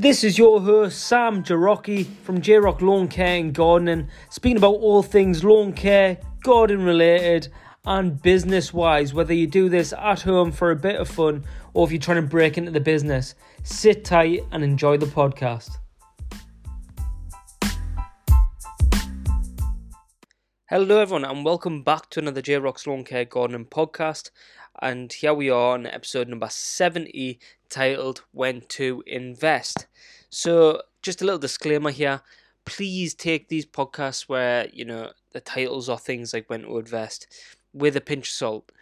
This is your host Sam Jarocki from J Rock Lawn Care and Gardening, speaking about all things lawn care, garden related, and business wise. Whether you do this at home for a bit of fun or if you're trying to break into the business, sit tight and enjoy the podcast. Hello, everyone, and welcome back to another J Rock's Lawn Care Gardening podcast. And here we are on episode number 70 titled When to Invest. So, just a little disclaimer here please take these podcasts where, you know, the titles are things like When to Invest with a pinch of salt.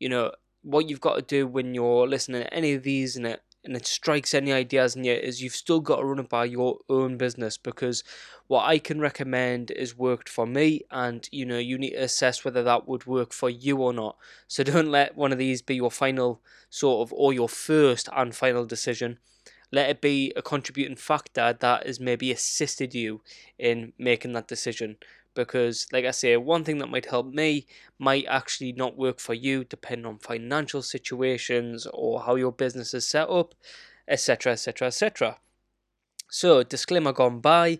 You know, what you've got to do when you're listening to any of these and it and it strikes any ideas in you is you've still got to run it by your own business because what I can recommend is worked for me and you know you need to assess whether that would work for you or not. So don't let one of these be your final sort of or your first and final decision. Let it be a contributing factor that has maybe assisted you in making that decision because like i say one thing that might help me might actually not work for you depending on financial situations or how your business is set up etc etc etc so disclaimer gone by.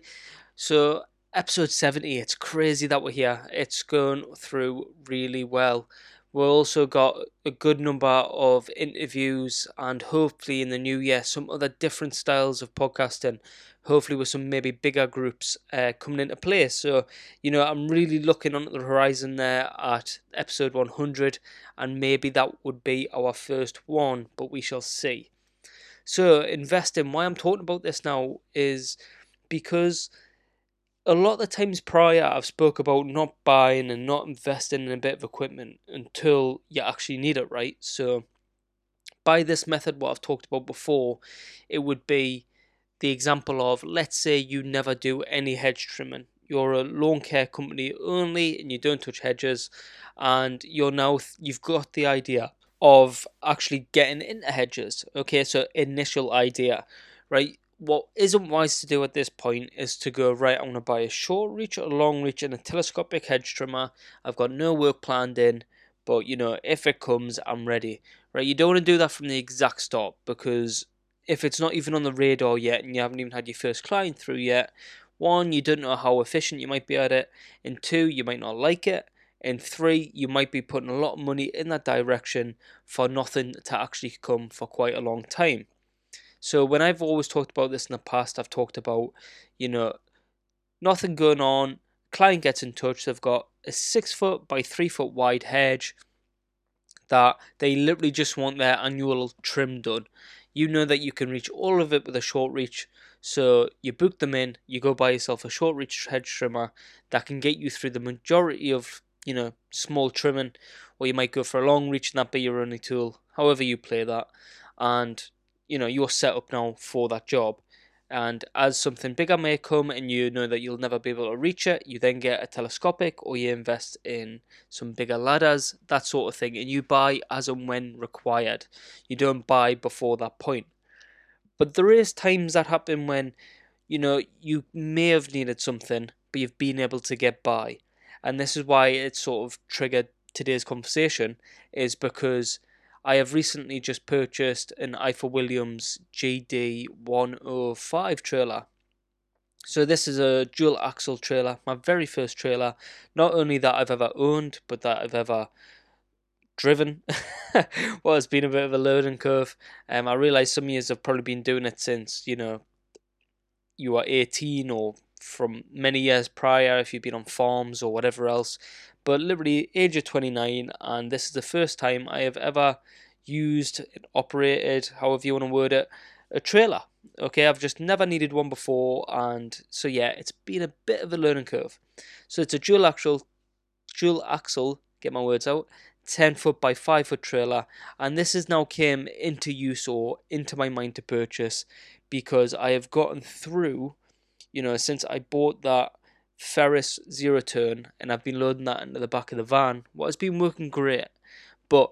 So episode 70 it's crazy that we're here. It's gone through really well. We've also got a good number of interviews and hopefully in the new year some other different styles of podcasting hopefully with some maybe bigger groups uh, coming into place. So, you know, I'm really looking on the horizon there at episode 100, and maybe that would be our first one, but we shall see. So, investing, why I'm talking about this now is because a lot of the times prior I've spoke about not buying and not investing in a bit of equipment until you actually need it, right? So, by this method, what I've talked about before, it would be the example of let's say you never do any hedge trimming. You're a lawn care company only and you don't touch hedges and you're now you've got the idea of actually getting into hedges. Okay so initial idea right? What isn't wise to do at this point is to go right i want to buy a short reach a long reach and a telescopic hedge trimmer. I've got no work planned in but you know if it comes i'm ready. Right you don't want to do that from the exact start because if it's not even on the radar yet and you haven't even had your first client through yet, one, you don't know how efficient you might be at it, and two, you might not like it, and three, you might be putting a lot of money in that direction for nothing to actually come for quite a long time. So when I've always talked about this in the past, I've talked about, you know, nothing going on. Client gets in touch. They've got a six foot by three foot wide hedge that they literally just want their annual trim done you know that you can reach all of it with a short reach. So you book them in, you go buy yourself a short reach hedge trimmer that can get you through the majority of, you know, small trimming, or you might go for a long reach and that be your only tool, however you play that. And, you know, you're set up now for that job. And as something bigger may come and you know that you'll never be able to reach it, you then get a telescopic or you invest in some bigger ladders, that sort of thing. And you buy as and when required. You don't buy before that point. But there is times that happen when, you know, you may have needed something, but you've been able to get by. And this is why it sort of triggered today's conversation, is because I have recently just purchased an Ifor Williams GD105 trailer. So this is a dual axle trailer, my very first trailer, not only that I've ever owned, but that I've ever driven. well, it's been a bit of a learning curve. Um, I realise some years I've probably been doing it since, you know, you are 18 or from many years prior if you've been on farms or whatever else but literally age of 29 and this is the first time I have ever used, operated, however you want to word it, a trailer. Okay, I've just never needed one before, and so yeah, it's been a bit of a learning curve. So it's a dual axle, dual axle, get my words out, 10 foot by 5 foot trailer, and this has now came into use or into my mind to purchase because I have gotten through, you know, since I bought that Ferris zero turn, and I've been loading that into the back of the van. What has been working great, but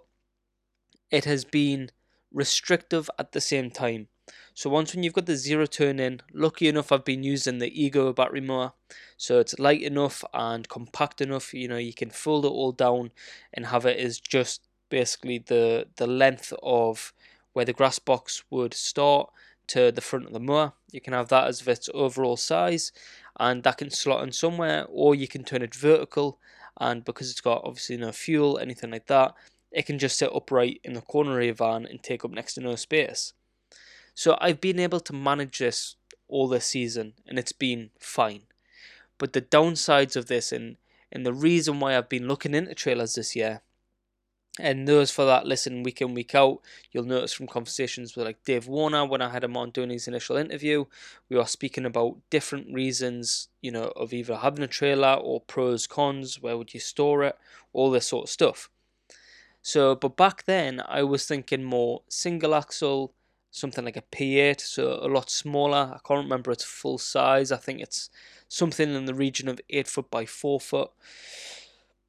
it has been restrictive at the same time. So once when you've got the zero turn in, lucky enough I've been using the Ego battery mower. So it's light enough and compact enough, you know, you can fold it all down and have it as just basically the the length of where the grass box would start to the front of the mower. You can have that as its overall size, and that can slot in somewhere, or you can turn it vertical. And because it's got obviously no fuel, anything like that, it can just sit upright in the corner of your van and take up next to no space. So I've been able to manage this all this season, and it's been fine. But the downsides of this, and and the reason why I've been looking into trailers this year, and those for that listen week in week out, you'll notice from conversations with like Dave Warner when I had him on doing his initial interview, we were speaking about different reasons, you know, of either having a trailer or pros cons, where would you store it, all this sort of stuff. So, but back then I was thinking more single axle, something like a P8, so a lot smaller. I can't remember its full size. I think it's something in the region of 8 foot by 4 foot.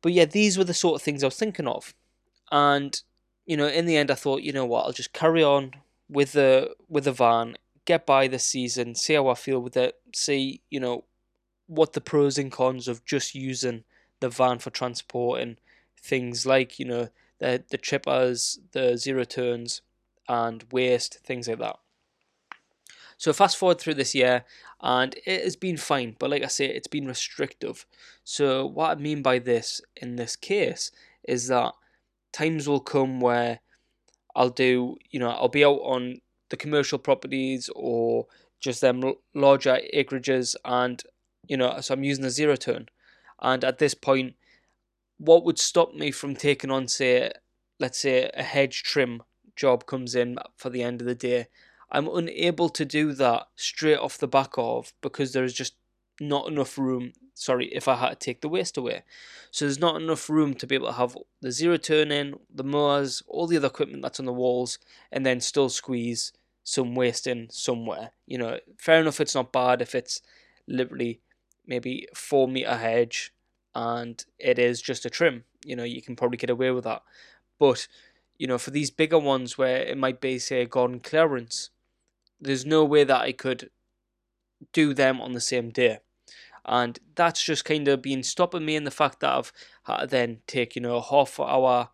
But yeah, these were the sort of things I was thinking of. And, you know, in the end, I thought, you know what, I'll just carry on with the with the van, get by the season, see how I feel with it, see, you know, what the pros and cons of just using the van for transporting things like, you know, the the chippers, the zero turns, and waste, things like that. So fast forward through this year, and it has been fine, but like I say, it's been restrictive. So what I mean by this in this case is that times will come where I'll do, you know, I'll be out on the commercial properties or just them larger acreages, and you know, so I'm using a zero turn, and at this point, what would stop me from taking on, say, let's say a hedge trim job comes in for the end of the day, I'm unable to do that straight off the back of because there's just not enough room. Sorry, if I had to take the waste away. So there's not enough room to be able to have the zero turn in, the mowers, all the other equipment that's on the walls, and then still squeeze some waste in somewhere. You know, fair enough, it's not bad if it's literally maybe four meter hedge and it is just a trim. You know, you can probably get away with that. But you know, for these bigger ones where it might be, say, a garden clearance, there's no way that I could do them on the same day. And that's just kind of been stopping me in the fact that I've had to then take, you know, a half hour,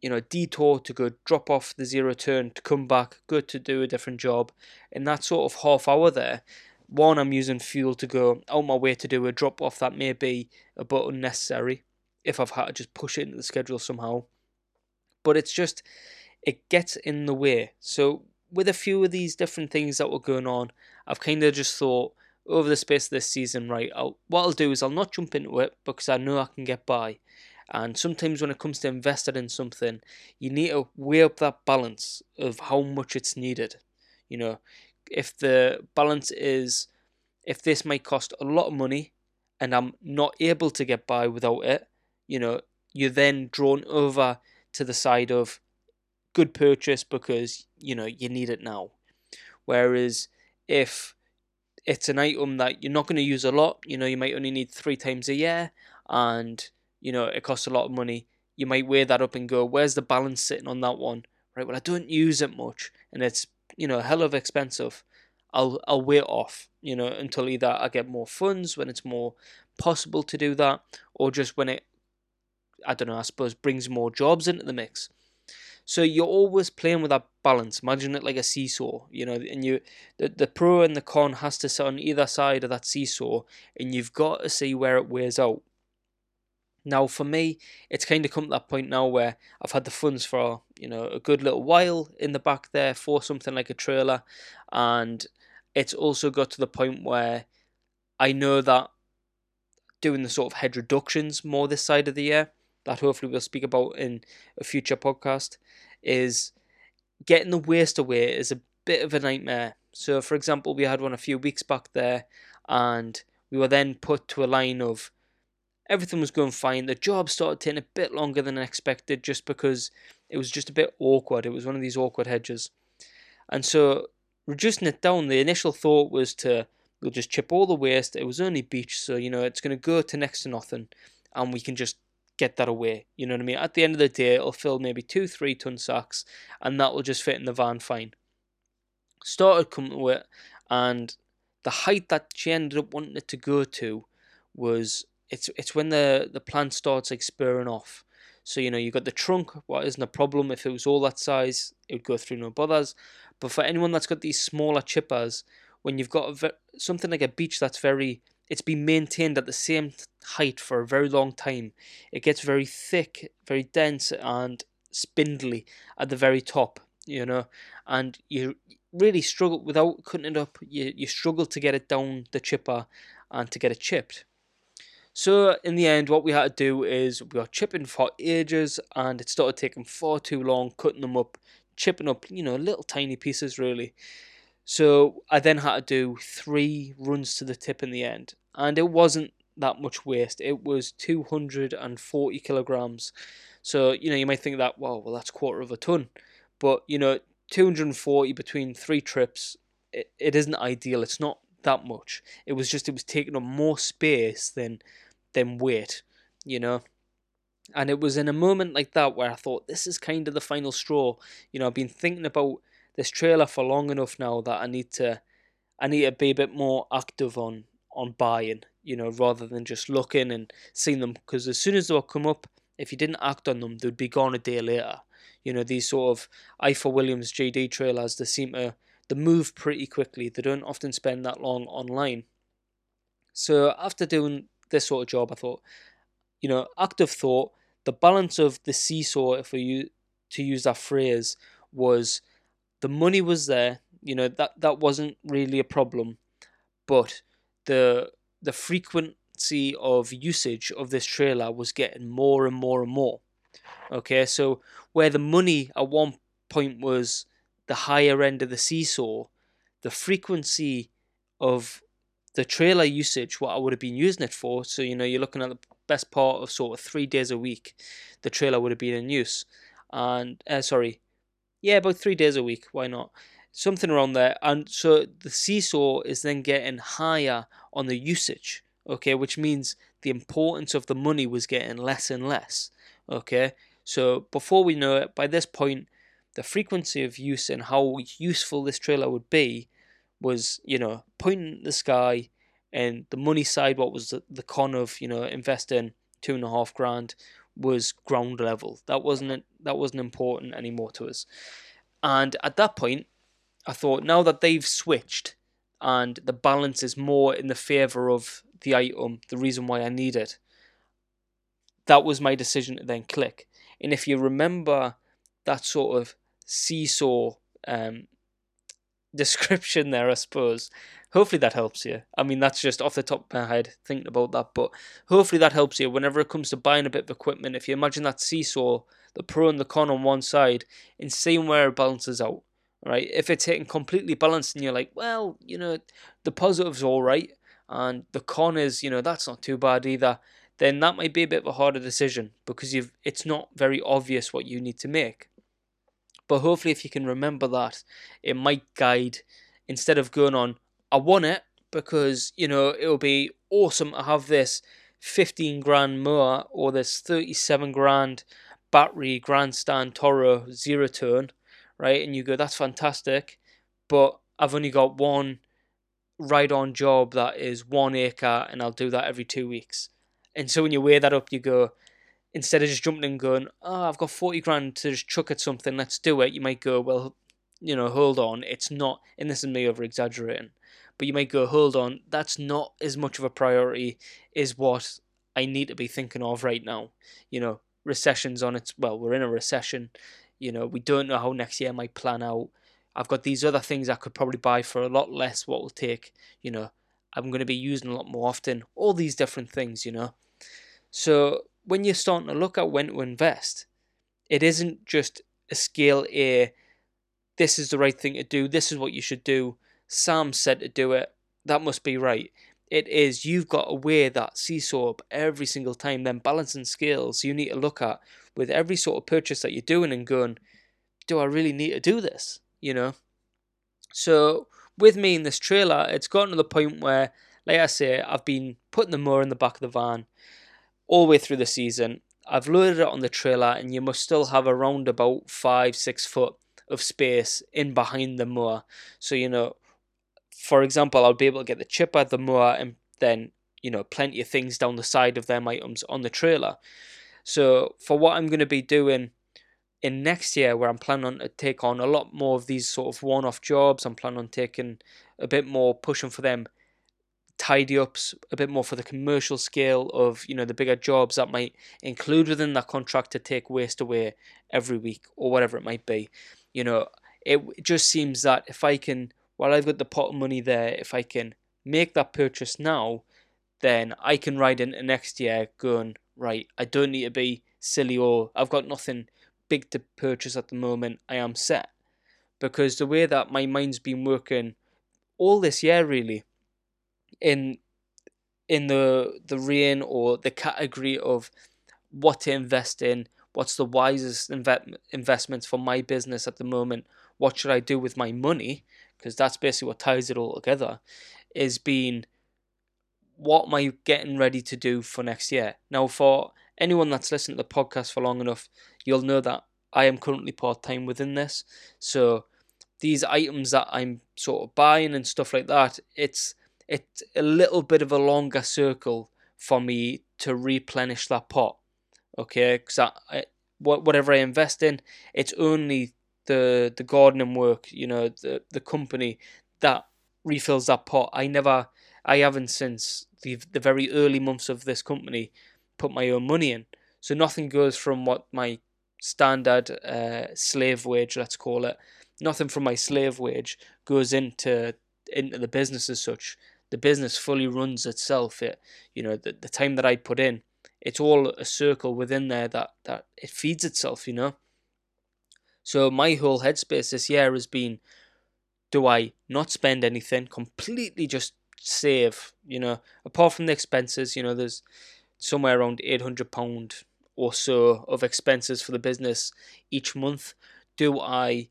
you know, detour to go drop off the zero turn to come back, go to do a different job. In that sort of half hour there, one, I'm using fuel to go out my way to do a drop off that may be a bit unnecessary if I've had to just push it into the schedule somehow but it's just it gets in the way. So with a few of these different things that were going on, I've kind of just thought over the space of this season, right? I'll, what I'll do is I'll not jump into it because I know I can get by. And sometimes when it comes to investing in something, you need to weigh up that balance of how much it's needed. You know, if the balance is, if this might cost a lot of money and I'm not able to get by without it, you know, you're then drawn over to the side of good purchase because you know you need it now. Whereas if it's an item that you're not going to use a lot, you know, you might only need three times a year, and you know it costs a lot of money. You might weigh that up and go, "Where's the balance sitting on that one?" Right? Well, I don't use it much, and it's you know hell of expensive. I'll I'll wait off, you know, until either I get more funds when it's more possible to do that, or just when it I don't know, I suppose brings more jobs into the mix. So you're always playing with that balance. Imagine it like a seesaw, you know, and you the, the pro and the con has to sit on either side of that seesaw, and you've got to see where it wears out. Now, for me, it's kind of come to that point now where I've had the funds for you know a good little while in the back there for something like a trailer, and it's also got to the point where I know that doing the sort of head reductions more this side of the year that hopefully we'll speak about in a future podcast is getting the waste away is a bit of a nightmare. So, for example, we had one a few weeks back there, and we were then put to a line of everything was going fine. The job started taking a bit longer than expected just because it was just a bit awkward. It was one of these awkward hedges. And so, reducing it down, the initial thought was to we'll just chip all the waste. It was only beech, so you know it's going to go to next to nothing, and we can just get that away. You know what I mean? At the end of the day, it'll fill maybe two, three ton sacks, and that will just fit in the van fine. Started coming to it, and the height that she ended up wanting it to go to was it's it's when the the plant starts like spurring off. So, you know, you've got the trunk, what isn't a problem. If it was all that size, it would go through no bothers. But for anyone that's got these smaller chippers, when you've got ve- something like a beech that's very, it's been maintained at the same height for a very long time, it gets very thick, very dense, and spindly at the very top, you know, and you really struggle without cutting it up. You you struggle to get it down the chipper and to get it chipped. So in the end, what we had to do is we were chipping for ages, and it started taking far too long cutting them up, chipping up, you know, little tiny pieces really. So I then had to do three runs to the tip in the end, and it wasn't that much waste. It was 240 kilograms. So, you know, you might think that, well, well, that's quarter of a ton. But, you know, 240 between three trips, it, it isn't ideal. It's not that much. It was just, it was taking up more space than, than weight, you know. And it was in a moment like that where I thought, this is kind of the final straw. You know, I've been thinking about this trailer for long enough now that I need to, I need to be a bit more active on on buying, you know, rather than just looking and seeing them. Because as soon as they would come up, if you didn't act on them, they'd be gone a day later. You know, these sort of Ifor Williams GD trailers, they seem to they move pretty quickly. They don't often spend that long online. So after doing this sort of job, I thought, you know, active thought, the balance of the seesaw, if we to use that phrase, was the money was there. You know that that wasn't really a problem, but the the frequency of usage of this trailer was getting more and more and more. Okay, so where the money at one point was the higher end of the seesaw, the frequency of the trailer usage, what I would have been using it for. So, you know, you're looking at the best part of sort of three days a week, the trailer would have been in use. And, uh, sorry, yeah, about three days a week. Why not? Something around there. And so the seesaw is then getting higher on the usage, okay, which means the importance of the money was getting less and less, okay. So before we know it, by this point, the frequency of use and how useful this trailer would be was, you know, pointing at the sky, and the money side, what was the, the con of, you know, investing two and a half grand, was ground level. That wasn't that wasn't important anymore to us. And at that point, I thought now that they've switched and the balance is more in the favor of the item, the reason why I need it, that was my decision to then click. And if you remember that sort of seesaw um, description there, I suppose, hopefully that helps you. I mean, that's just off the top of my head thinking about that, but hopefully that helps you whenever it comes to buying a bit of equipment. If you imagine that seesaw, the pro and the con on one side, and seeing where it balances out right? If it's hitting completely balanced and you're like, well, you know, the positive's all right, and the con is, you know, that's not too bad either, then that might be a bit of a harder decision because you've it's not very obvious what you need to make. But hopefully, if you can remember that, it might guide instead of going on, I want it because you know it'll be awesome to have this 15 grand mower or this 37 grand battery grandstand Toro zero turn right? And you go, that's fantastic, but I've only got one ride on job that is one acre and I'll do that every two weeks. And so when you weigh that up, you go, instead of just jumping and going, oh, I've got 40 grand to just chuck at something, let's do it, you might go, well, you know, hold on, it's not, and this is me over exaggerating, but you might go, hold on, that's not as much of a priority as what I need to be thinking of right now. You know, recession's on its, well, we're in a recession. You know, we don't know how next year might plan out. I've got these other things I could probably buy for a lot less what will take, you know, I'm going to be using a lot more often. All these different things, you know. So when you're starting to look at when to invest, it isn't just a scale A, this is the right thing to do, this is what you should do. Sam said to do it, that must be right. It is you've got to weigh that seesaw up every single time, then balancing scales you need to look at with every sort of purchase that you're doing and going, do I really need to do this? You know? So with me in this trailer, it's gotten to the point where, like I say, I've been putting the mower in the back of the van all the way through the season. I've loaded it on the trailer, and you must still have around about five, six foot of space in behind the mower. So, you know, for example, I'll be able to get the chipper, the mower, and then, you know, plenty of things down the side of them items on the trailer. So for what I'm going to be doing in next year, where I'm planning on to take on a lot more of these sort of one-off jobs, I'm planning on taking a bit more pushing for them tidy ups a bit more for the commercial scale of you know the bigger jobs that might include within that contract to take waste away every week or whatever it might be. You know it just seems that if i can while i've got the pot of money there if i can make that purchase now then i can ride into next year going right i don't need to be silly or i've got nothing big to purchase at the moment i am set. Because the way that my mind's been working all this year really in in the the reign or the category of what to invest in, what's the wisest inve- investments for my business at the moment, what should I do with my money, because that's basically what ties it all together, is being what am I getting ready to do for next year. Now, for anyone that's listened to the podcast for long enough, you'll know that I am currently part time within this. So these items that I'm sort of buying and stuff like that, it's it's a little bit of a longer circle for me to replenish that pot. Okay, because I, I, whatever I invest in, it's only the the gardening work, you know, the the company that refills that pot. I never, I haven't since the the very early months of this company put my own money in. So nothing goes from what my standard uh, slave wage, let's call it, nothing from my slave wage goes into into the business as such the business fully runs itself. It, you know, the, the time that I put in, it's all a circle within there that, that it feeds itself, you know. So my whole headspace this year has been, do I not spend anything, completely just save, you know, apart from the expenses, you know, there's somewhere around £800 or so of expenses for the business each month. Do I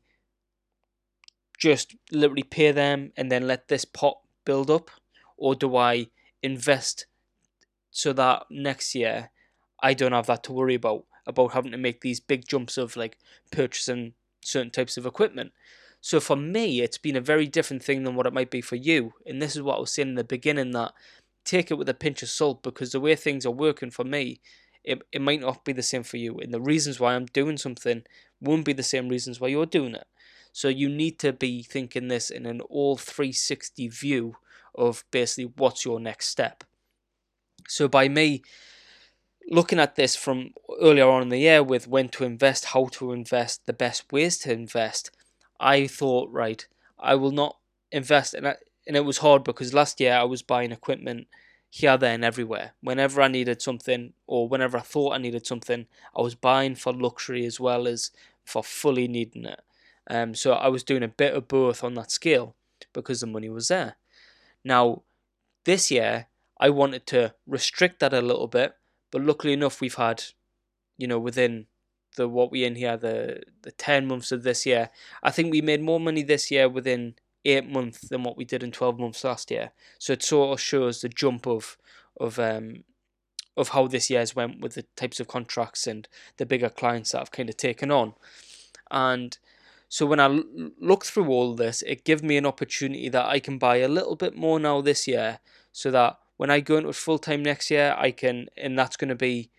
just literally pay them and then let this pot build up? or do I invest so that next year I don't have that to worry about about having to make these big jumps of like purchasing certain types of equipment. So for me, it's been a very different thing than what it might be for you. And this is what I was saying in the beginning that take it with a pinch of salt because the way things are working for me, it, it might not be the same for you. And the reasons why I'm doing something won't be the same reasons why you're doing it. So you need to be thinking this in an all 360 view of basically what's your next step. So by me looking at this from earlier on in the year with when to invest, how to invest, the best ways to invest, I thought, right, I will not invest. And, I, and it was hard because last year I was buying equipment here, there, and everywhere. Whenever I needed something, or whenever I thought I needed something, I was buying for luxury as well as for fully needing it. Um, so I was doing a bit of both on that scale because the money was there. Now, this year, I wanted to restrict that a little bit, but luckily enough, we've had, you know, within the what we in here, the the ten months of this year, I think we made more money this year within eight months than what we did in twelve months last year. So it sort of shows the jump of of um of how this year's went with the types of contracts and the bigger clients that I've kind of taken on, and so when I look through all this, it gives me an opportunity that I can buy a little bit more now this year, so that when I go into full time next year, I can, and that's going to be,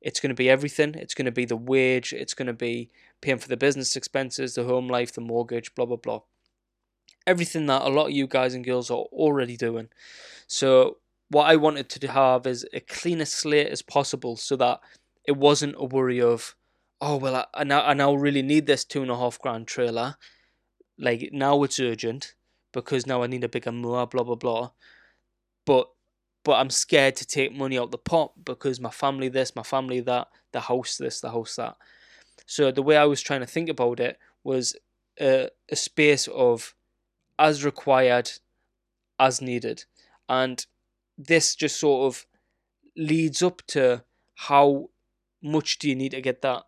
it's going to be everything. It's going to be the wage. It's going to be paying for the business expenses, the home life, the mortgage, blah blah blah. Everything that a lot of you guys and girls are already doing. So what I wanted to have is a cleaner slate as possible, so that it wasn't a worry of oh well, I, I now I now really need this two and a half grand trailer. Like now it's urgent because now I need a bigger mower, blah blah blah. But but I'm scared to take money out the pot because my family this, my family that, the house this, the house that. So the way I was trying to think about it was a, a space of as required, as needed, and this just sort of leads up to how much do you need to get that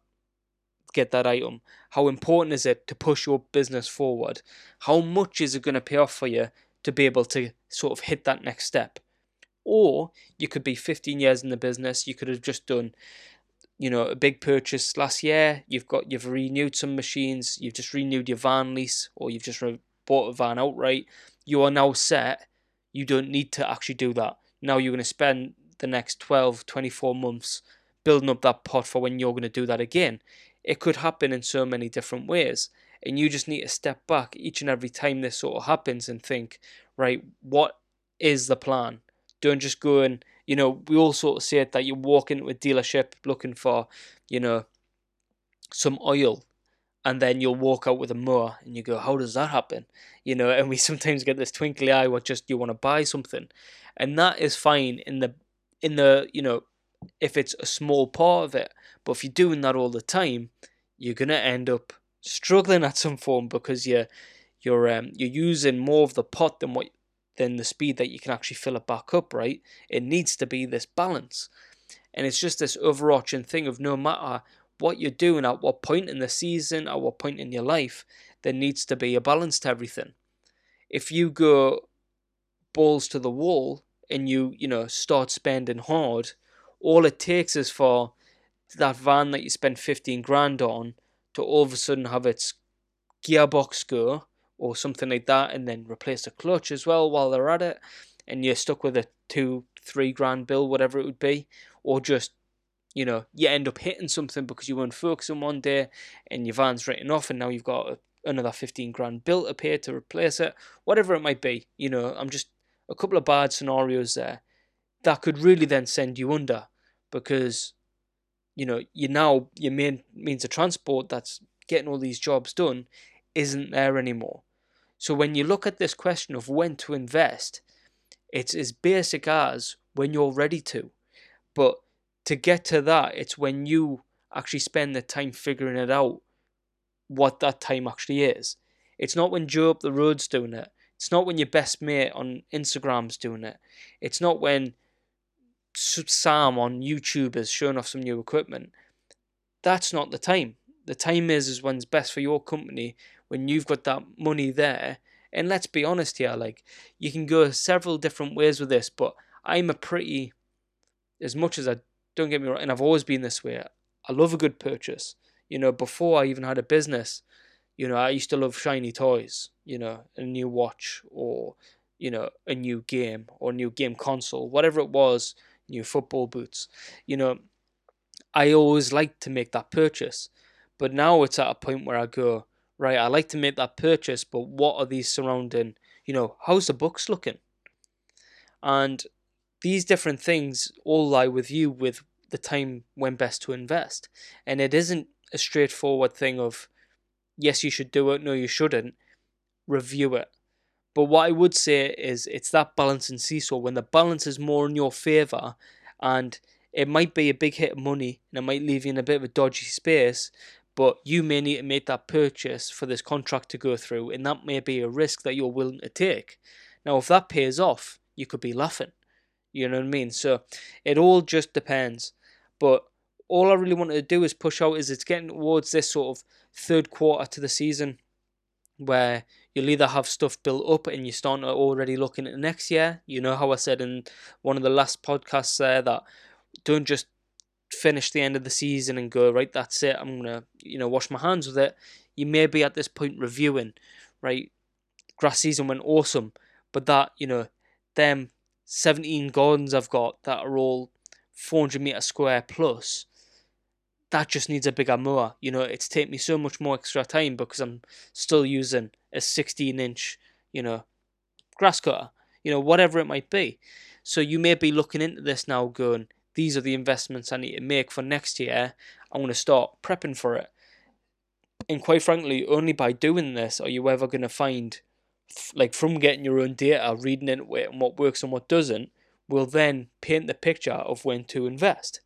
get that item? How important is it to push your business forward? How much is it going to pay off for you to be able to sort of hit that next step? Or you could be 15 years in the business, you could have just done you know a big purchase last year you've got you've renewed some machines you've just renewed your van lease or you've just bought a van outright you are now set you don't need to actually do that now you're going to spend the next 12 24 months building up that pot for when you're going to do that again. It could happen in so many different ways. And you just need to step back each and every time this sort of happens and think, right, what is the plan? Don't just go and, you know, we all sort of say it that you walk into a dealership looking for, you know, some oil and then you'll walk out with a mower and you go, how does that happen? You know, and we sometimes get this twinkly eye what just you want to buy something. And that is fine in the in the, you know, if it's a small part of it. But if you're doing that all the time, you're gonna end up struggling at some form because you're you're um, you're using more of the pot than what than the speed that you can actually fill it back up. Right? It needs to be this balance, and it's just this overarching thing of no matter what you're doing at what point in the season, at what point in your life, there needs to be a balance to everything. If you go balls to the wall and you you know start spending hard, all it takes is for that van that you spent 15 grand on to all of a sudden have its gearbox go or something like that and then replace the clutch as well while they're at it and you're stuck with a two three grand bill whatever it would be or just you know you end up hitting something because you weren't focusing one day and your van's written off and now you've got another 15 grand bill to pay to replace it whatever it might be you know. I'm just a couple of bad scenarios there that could really then send you under because you know you now your main means of transport that's getting all these jobs done isn't there anymore so when you look at this question of when to invest it's as basic as when you're ready to. But to get to that it's when you actually spend the time figuring it out what that time actually is. It's not when joe up the road's doing it. It's not when your best mate on instagram's doing it. It's not when Sam on YouTube is showing off some new equipment, that's not the time. The time is is when's best for your company when you've got that money there. And let's be honest here, like you can go several different ways with this, but I'm a pretty as much as I don't get me wrong, and I've always been this way. I love a good purchase. You know, before I even had a business, you know, I used to love shiny toys. You know, a new watch or you know a new game or a new game console, whatever it was new football boots. You know, I always liked to make that purchase. But now it's at a point where I go, right, I like to make that purchase, but what are these surrounding, you know, how's the books looking? And these different things all lie with you with the time when best to invest. And it isn't a straightforward thing of, yes, you should do it, no, you shouldn't. Review it. But what I would say is it's that balance in seesaw when the balance is more in your favour and it might be a big hit of money and it might leave you in a bit of a dodgy space, but you may need to make that purchase for this contract to go through, and that may be a risk that you're willing to take. Now, if that pays off, you could be laughing. You know what I mean? So it all just depends. But all I really wanted to do is push out is it's getting towards this sort of third quarter to the season where you'll either have stuff built up and you're starting already looking at next year. You know how I said in one of the last podcasts there that don't just finish the end of the season and go, right, that's it, I'm gonna, you know, wash my hands with it. You may be at this point reviewing, right? Grass season went awesome, but that, you know, them 17 gardens I've got that are all 400 meter square plus that just needs a bigger mower. You know, it's taken me so much more extra time because I'm still using a 16 inch, you know, grass cutter, you know, whatever it might be. So you may be looking into this now going, these are the investments I need to make for next year. I'm going to start prepping for it. And quite frankly, only by doing this are you ever going to find, like, from getting your own data, reading into it and what works and what doesn't, will then paint the picture of when to invest.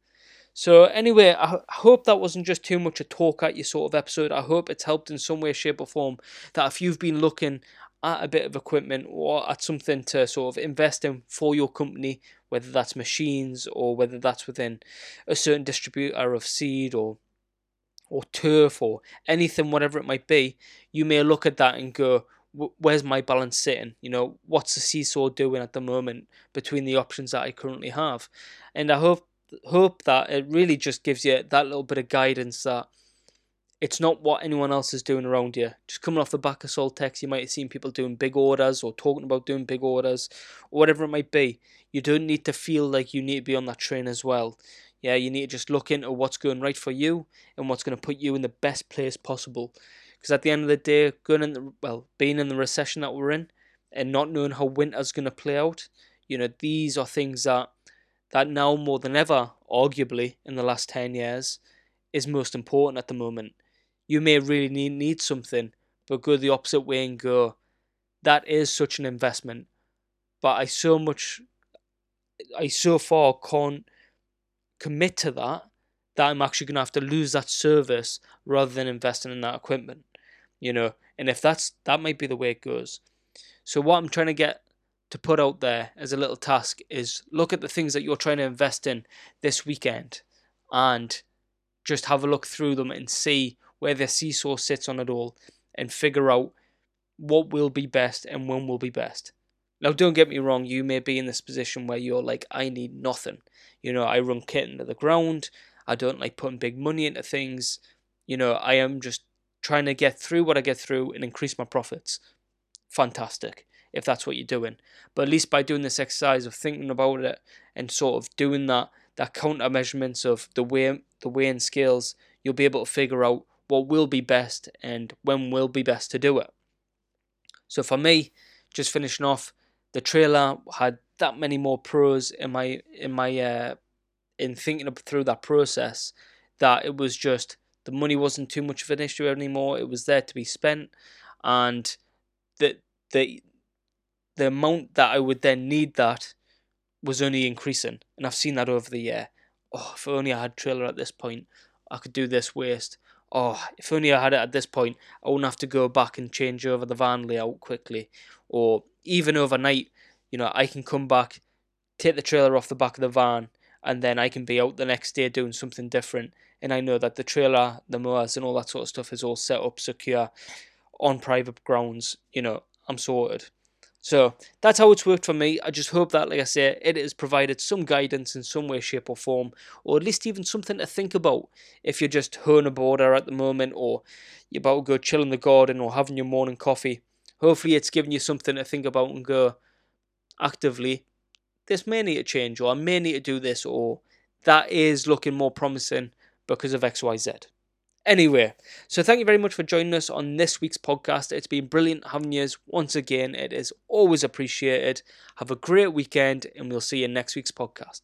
So anyway, I hope that wasn't just too much a talk at you sort of episode. I hope it's helped in some way, shape, or form. That if you've been looking at a bit of equipment or at something to sort of invest in for your company, whether that's machines or whether that's within a certain distributor of seed or or turf or anything, whatever it might be, you may look at that and go, where's my balance sitting? You know, what's the seesaw doing at the moment between the options that I currently have? And I hope hope that it really just gives you that little bit of guidance that it's not what anyone else is doing around you. Just coming off the back of Saltex, you might have seen people doing big orders or talking about doing big orders or whatever it might be. You don't need to feel like you need to be on that train as well. Yeah, you need to just look into what's going right for you and what's going to put you in the best place possible. Because at the end of the day, going in the well, being in the recession that we're in, and not knowing how winter's going to play out, you know, these are things that that now more than ever, arguably in the last ten years, is most important at the moment. You may really need, need something, but go the opposite way and go, that is such an investment. But I so much, I so far can't commit to that that I'm actually going to have to lose that service rather than investing in that equipment. You know, and if that's that might be the way it goes. So what I'm trying to get to put out there as a little task is look at the things that you're trying to invest in this weekend and just have a look through them and see where the seesaw sits on it all and figure out what will be best and when will be best. Now, don't get me wrong, you may be in this position where you're like, I need nothing. You know, I run kit into the ground. I don't like putting big money into things. You know, I am just trying to get through what I get through and increase my profits. Fantastic, if that's what you're doing. But at least by doing this exercise of thinking about it and sort of doing that that counter measurements of the way the weighing scales, you'll be able to figure out what will be best and when will be best to do it. So for me, just finishing off, the trailer had that many more pros in my in my uh, in thinking through that process that it was just the money wasn't too much of an issue anymore. It was there to be spent, and the the the amount that I would then need that was only increasing, and I've seen that over the year. Oh, if only I had trailer at this point, I could do this waste. Oh, if only I had it at this point, I wouldn't have to go back and change over the van layout quickly, or even overnight. You know, I can come back, take the trailer off the back of the van, and then I can be out the next day doing something different. And I know that the trailer, the mowers, and all that sort of stuff is all set up secure on private grounds. You know, I'm sorted. So that's how it's worked for me. I just hope that, like I say, it has provided some guidance in some way, shape, or form, or at least even something to think about if you're just hoeing a border at the moment, or you're about to go chill in the garden, or having your morning coffee. Hopefully, it's given you something to think about and go actively. This may need to change, or I may need to do this, or that is looking more promising because of XYZ. Anyway, so thank you very much for joining us on this week's podcast. It's been brilliant having you once again. It is always appreciated. Have a great weekend, and we'll see you in next week's podcast.